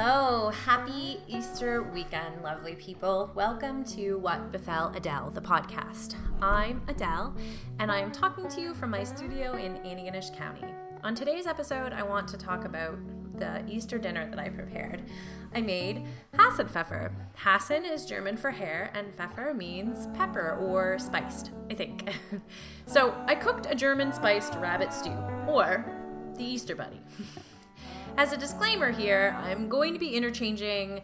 Hello, happy Easter weekend, lovely people. Welcome to What Befell Adele, the podcast. I'm Adele, and I'm talking to you from my studio in Antigonish County. On today's episode, I want to talk about the Easter dinner that I prepared. I made Hasenpfeffer. Hasen is German for hare, and Pfeffer means pepper or spiced, I think. so I cooked a German spiced rabbit stew, or the Easter Bunny. As a disclaimer here, I'm going to be interchanging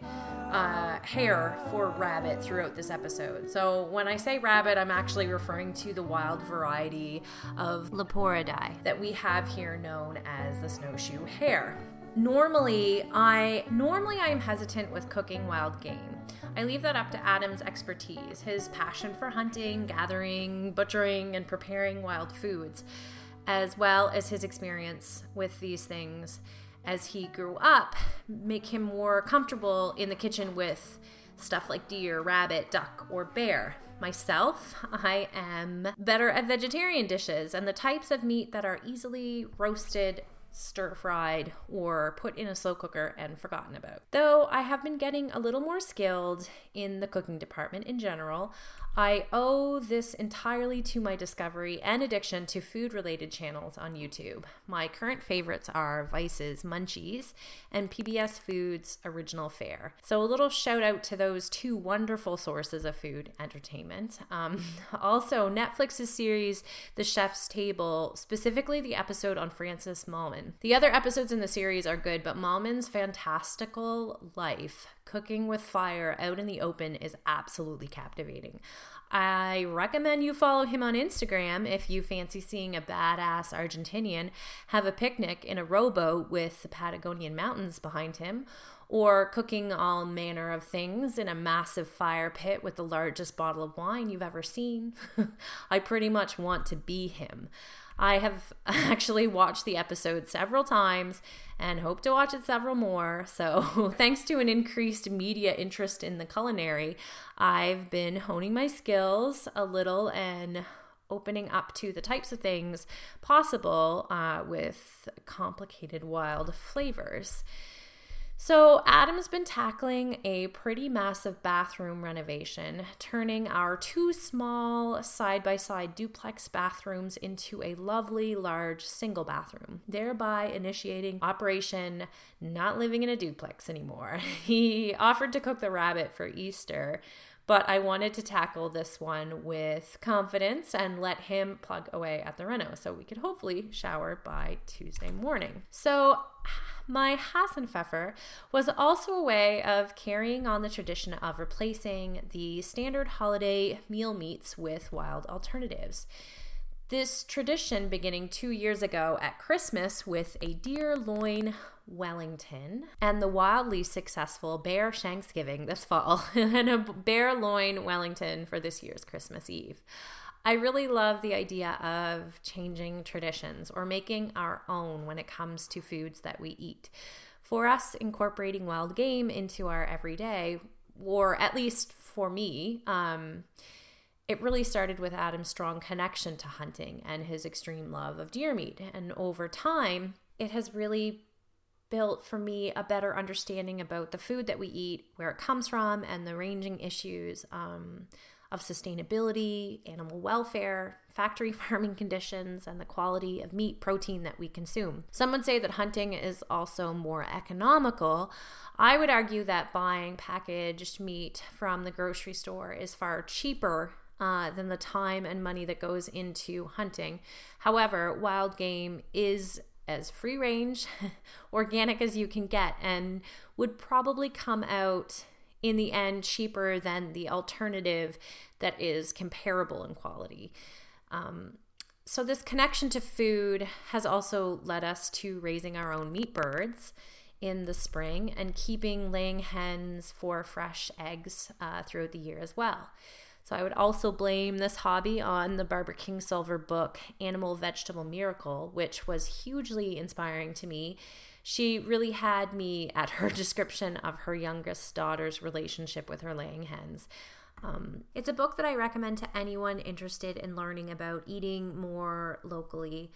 uh, hare for rabbit throughout this episode. So when I say rabbit, I'm actually referring to the wild variety of Leporidae that we have here known as the snowshoe hare. Normally, I normally I am hesitant with cooking wild game. I leave that up to Adam's expertise, his passion for hunting, gathering, butchering, and preparing wild foods, as well as his experience with these things as he grew up make him more comfortable in the kitchen with stuff like deer, rabbit, duck, or bear. Myself, I am better at vegetarian dishes and the types of meat that are easily roasted, stir fried, or put in a slow cooker and forgotten about. Though I have been getting a little more skilled in the cooking department in general, I owe this entirely to my discovery and addiction to food related channels on YouTube. My current favorites are Vice's Munchies and PBS Foods Original Fare. So, a little shout out to those two wonderful sources of food entertainment. Um, also, Netflix's series The Chef's Table, specifically the episode on Francis Mallmann. The other episodes in the series are good, but Mallmann's fantastical life cooking with fire out in the open is absolutely captivating. I recommend you follow him on Instagram if you fancy seeing a badass Argentinian have a picnic in a rowboat with the Patagonian mountains behind him, or cooking all manner of things in a massive fire pit with the largest bottle of wine you've ever seen. I pretty much want to be him. I have actually watched the episode several times and hope to watch it several more. So, thanks to an increased media interest in the culinary, I've been honing my skills a little and opening up to the types of things possible uh, with complicated wild flavors. So, Adam's been tackling a pretty massive bathroom renovation, turning our two small side by side duplex bathrooms into a lovely large single bathroom, thereby initiating Operation Not Living in a Duplex Anymore. He offered to cook the rabbit for Easter, but I wanted to tackle this one with confidence and let him plug away at the reno so we could hopefully shower by Tuesday morning. So, my Hasenpfeffer was also a way of carrying on the tradition of replacing the standard holiday meal meats with wild alternatives. This tradition beginning two years ago at Christmas with a deer loin Wellington and the wildly successful bear Thanksgiving this fall and a bear loin Wellington for this year's Christmas Eve. I really love the idea of changing traditions or making our own when it comes to foods that we eat. For us, incorporating wild game into our everyday, or at least for me, um, it really started with Adam's strong connection to hunting and his extreme love of deer meat. And over time, it has really built for me a better understanding about the food that we eat, where it comes from, and the ranging issues um, of sustainability, animal welfare, factory farming conditions, and the quality of meat protein that we consume. Some would say that hunting is also more economical. I would argue that buying packaged meat from the grocery store is far cheaper uh, than the time and money that goes into hunting. However, wild game is as free range, organic as you can get, and would probably come out in the end cheaper than the alternative that is comparable in quality. Um, so, this connection to food has also led us to raising our own meat birds in the spring and keeping laying hens for fresh eggs uh, throughout the year as well. So, I would also blame this hobby on the Barbara Kingsolver book, Animal Vegetable Miracle, which was hugely inspiring to me she really had me at her description of her youngest daughter's relationship with her laying hens. Um, it's a book that I recommend to anyone interested in learning about eating more locally.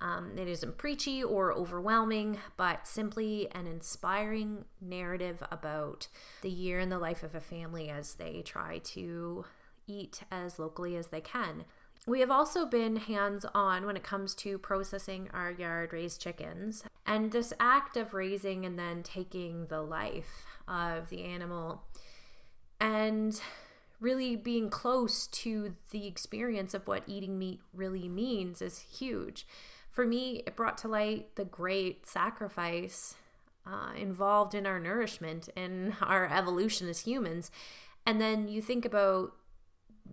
Um, it isn't preachy or overwhelming, but simply an inspiring narrative about the year in the life of a family as they try to eat as locally as they can. We have also been hands on when it comes to processing our yard raised chickens. And this act of raising and then taking the life of the animal and really being close to the experience of what eating meat really means is huge. For me, it brought to light the great sacrifice uh, involved in our nourishment and our evolution as humans. And then you think about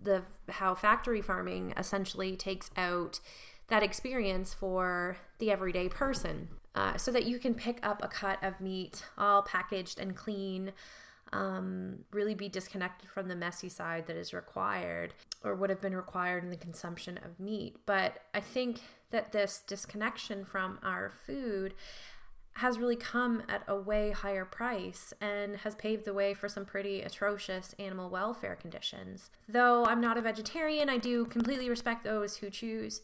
the how factory farming essentially takes out that experience for the everyday person uh, so that you can pick up a cut of meat all packaged and clean um, really be disconnected from the messy side that is required or would have been required in the consumption of meat. But i think that this disconnection from our food has really come at a way higher price and has paved the way for some pretty atrocious animal welfare conditions. Though I'm not a vegetarian, I do completely respect those who choose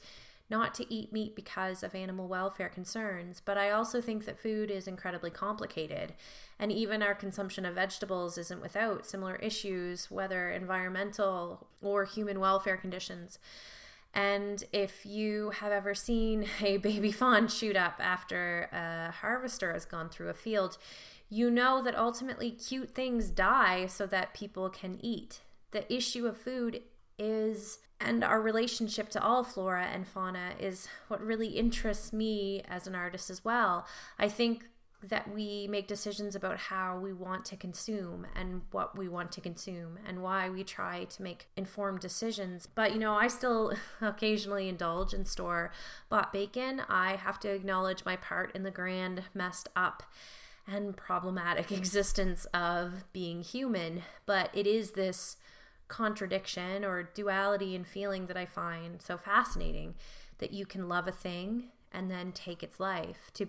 not to eat meat because of animal welfare concerns, but I also think that food is incredibly complicated, and even our consumption of vegetables isn't without similar issues, whether environmental or human welfare conditions. And if you have ever seen a baby fawn shoot up after a harvester has gone through a field, you know that ultimately cute things die so that people can eat. The issue of food is, and our relationship to all flora and fauna is what really interests me as an artist as well. I think that we make decisions about how we want to consume and what we want to consume and why we try to make informed decisions. But you know, I still occasionally indulge in store bought bacon. I have to acknowledge my part in the grand messed up and problematic existence of being human, but it is this contradiction or duality in feeling that I find so fascinating that you can love a thing and then take its life to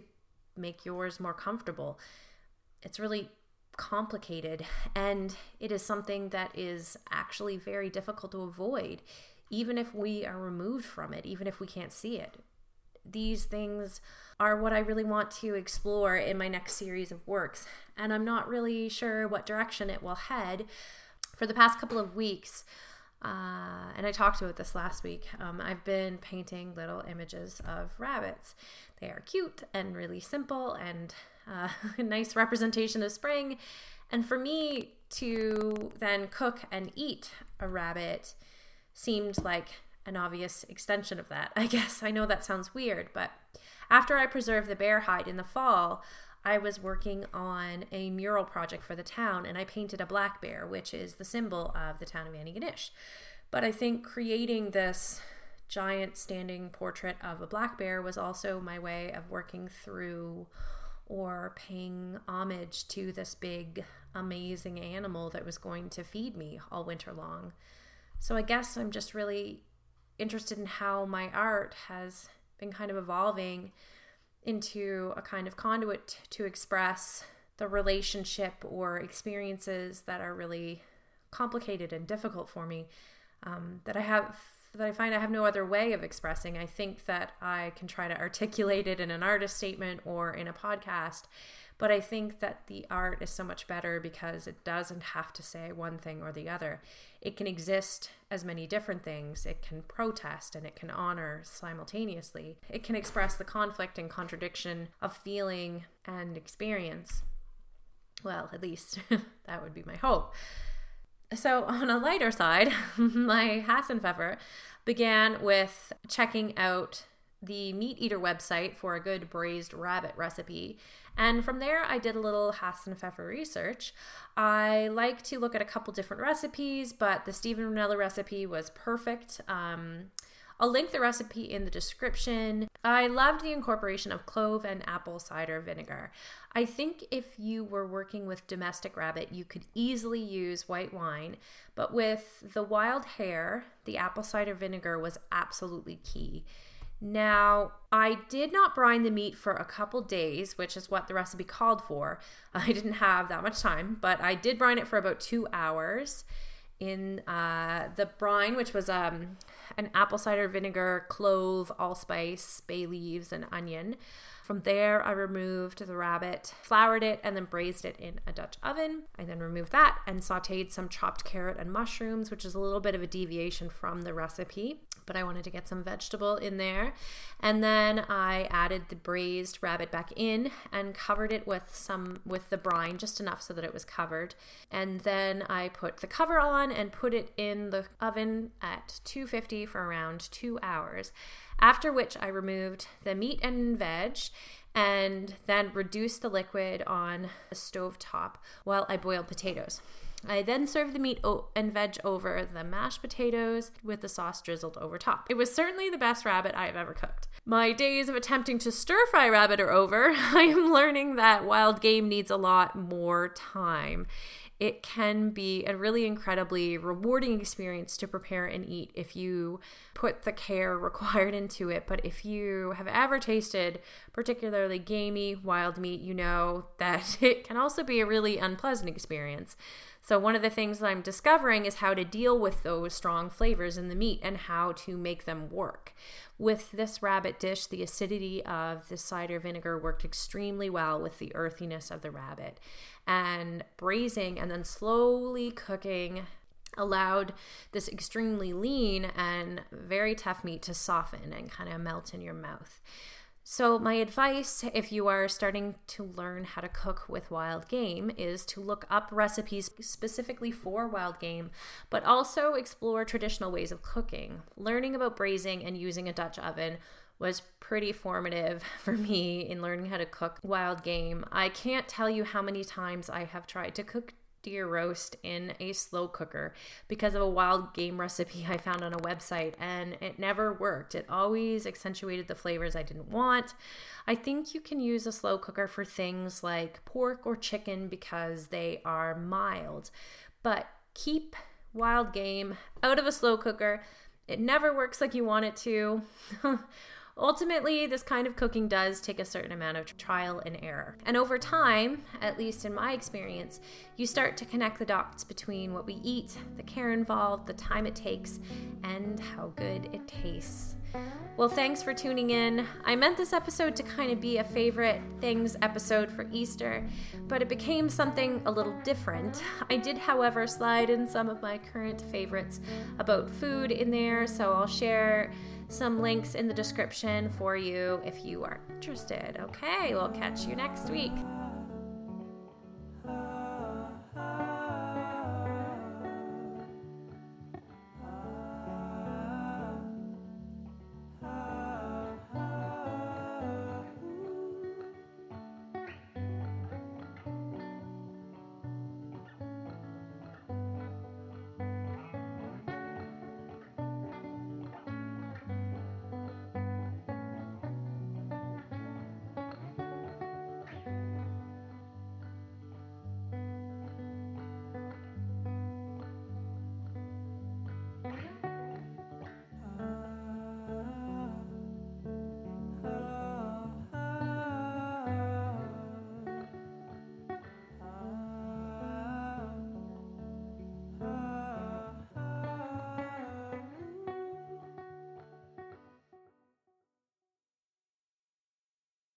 make yours more comfortable. It's really complicated and it is something that is actually very difficult to avoid, even if we are removed from it, even if we can't see it. These things are what I really want to explore in my next series of works, and I'm not really sure what direction it will head. For the past couple of weeks, uh, and I talked about this last week. Um, I've been painting little images of rabbits. They are cute and really simple and uh, a nice representation of spring. And for me to then cook and eat a rabbit seemed like an obvious extension of that. I guess I know that sounds weird, but after I preserve the bear hide in the fall, I was working on a mural project for the town and I painted a black bear, which is the symbol of the town of Antigonish. But I think creating this giant standing portrait of a black bear was also my way of working through or paying homage to this big, amazing animal that was going to feed me all winter long. So I guess I'm just really interested in how my art has been kind of evolving into a kind of conduit to express the relationship or experiences that are really complicated and difficult for me um, that I have that I find I have no other way of expressing. I think that I can try to articulate it in an artist statement or in a podcast, but I think that the art is so much better because it doesn't have to say one thing or the other. It can exist as many different things. It can protest and it can honor simultaneously. It can express the conflict and contradiction of feeling and experience. Well, at least that would be my hope. So, on a lighter side, my Hasenpfeffer began with checking out the Meat Eater website for a good braised rabbit recipe. And from there, I did a little Hasenpfeffer research. I like to look at a couple different recipes, but the Steven Rinella recipe was perfect. Um, I'll link the recipe in the description. I loved the incorporation of clove and apple cider vinegar. I think if you were working with domestic rabbit, you could easily use white wine, but with the wild hare, the apple cider vinegar was absolutely key. Now, I did not brine the meat for a couple days, which is what the recipe called for. I didn't have that much time, but I did brine it for about two hours. In uh, the brine, which was um, an apple cider vinegar, clove, allspice, bay leaves, and onion. From there, I removed the rabbit, floured it, and then braised it in a Dutch oven. I then removed that and sauteed some chopped carrot and mushrooms, which is a little bit of a deviation from the recipe, but I wanted to get some vegetable in there. And then I added the braised rabbit back in and covered it with some with the brine, just enough so that it was covered. And then I put the cover on and put it in the oven at 250 for around two hours. After which I removed the meat and veg and then reduced the liquid on the stove top while I boiled potatoes. I then served the meat and veg over the mashed potatoes with the sauce drizzled over top. It was certainly the best rabbit I have ever cooked. My days of attempting to stir fry rabbit are over. I am learning that wild game needs a lot more time it can be a really incredibly rewarding experience to prepare and eat if you put the care required into it. But if you have ever tasted particularly gamey wild meat, you know that it can also be a really unpleasant experience. So, one of the things that I'm discovering is how to deal with those strong flavors in the meat and how to make them work. With this rabbit dish, the acidity of the cider vinegar worked extremely well with the earthiness of the rabbit and braising and then slowly cooking allowed this extremely lean and very tough meat to soften and kind of melt in your mouth. So, my advice if you are starting to learn how to cook with wild game is to look up recipes specifically for wild game, but also explore traditional ways of cooking. Learning about braising and using a Dutch oven was pretty formative for me in learning how to cook wild game. I can't tell you how many times I have tried to cook deer roast in a slow cooker because of a wild game recipe I found on a website and it never worked. It always accentuated the flavors I didn't want. I think you can use a slow cooker for things like pork or chicken because they are mild, but keep wild game out of a slow cooker. It never works like you want it to. Ultimately, this kind of cooking does take a certain amount of trial and error. And over time, at least in my experience, you start to connect the dots between what we eat, the care involved, the time it takes, and how good it tastes. Well, thanks for tuning in. I meant this episode to kind of be a favorite things episode for Easter, but it became something a little different. I did, however, slide in some of my current favorites about food in there, so I'll share some links in the description for you if you are interested. Okay, we'll catch you next week.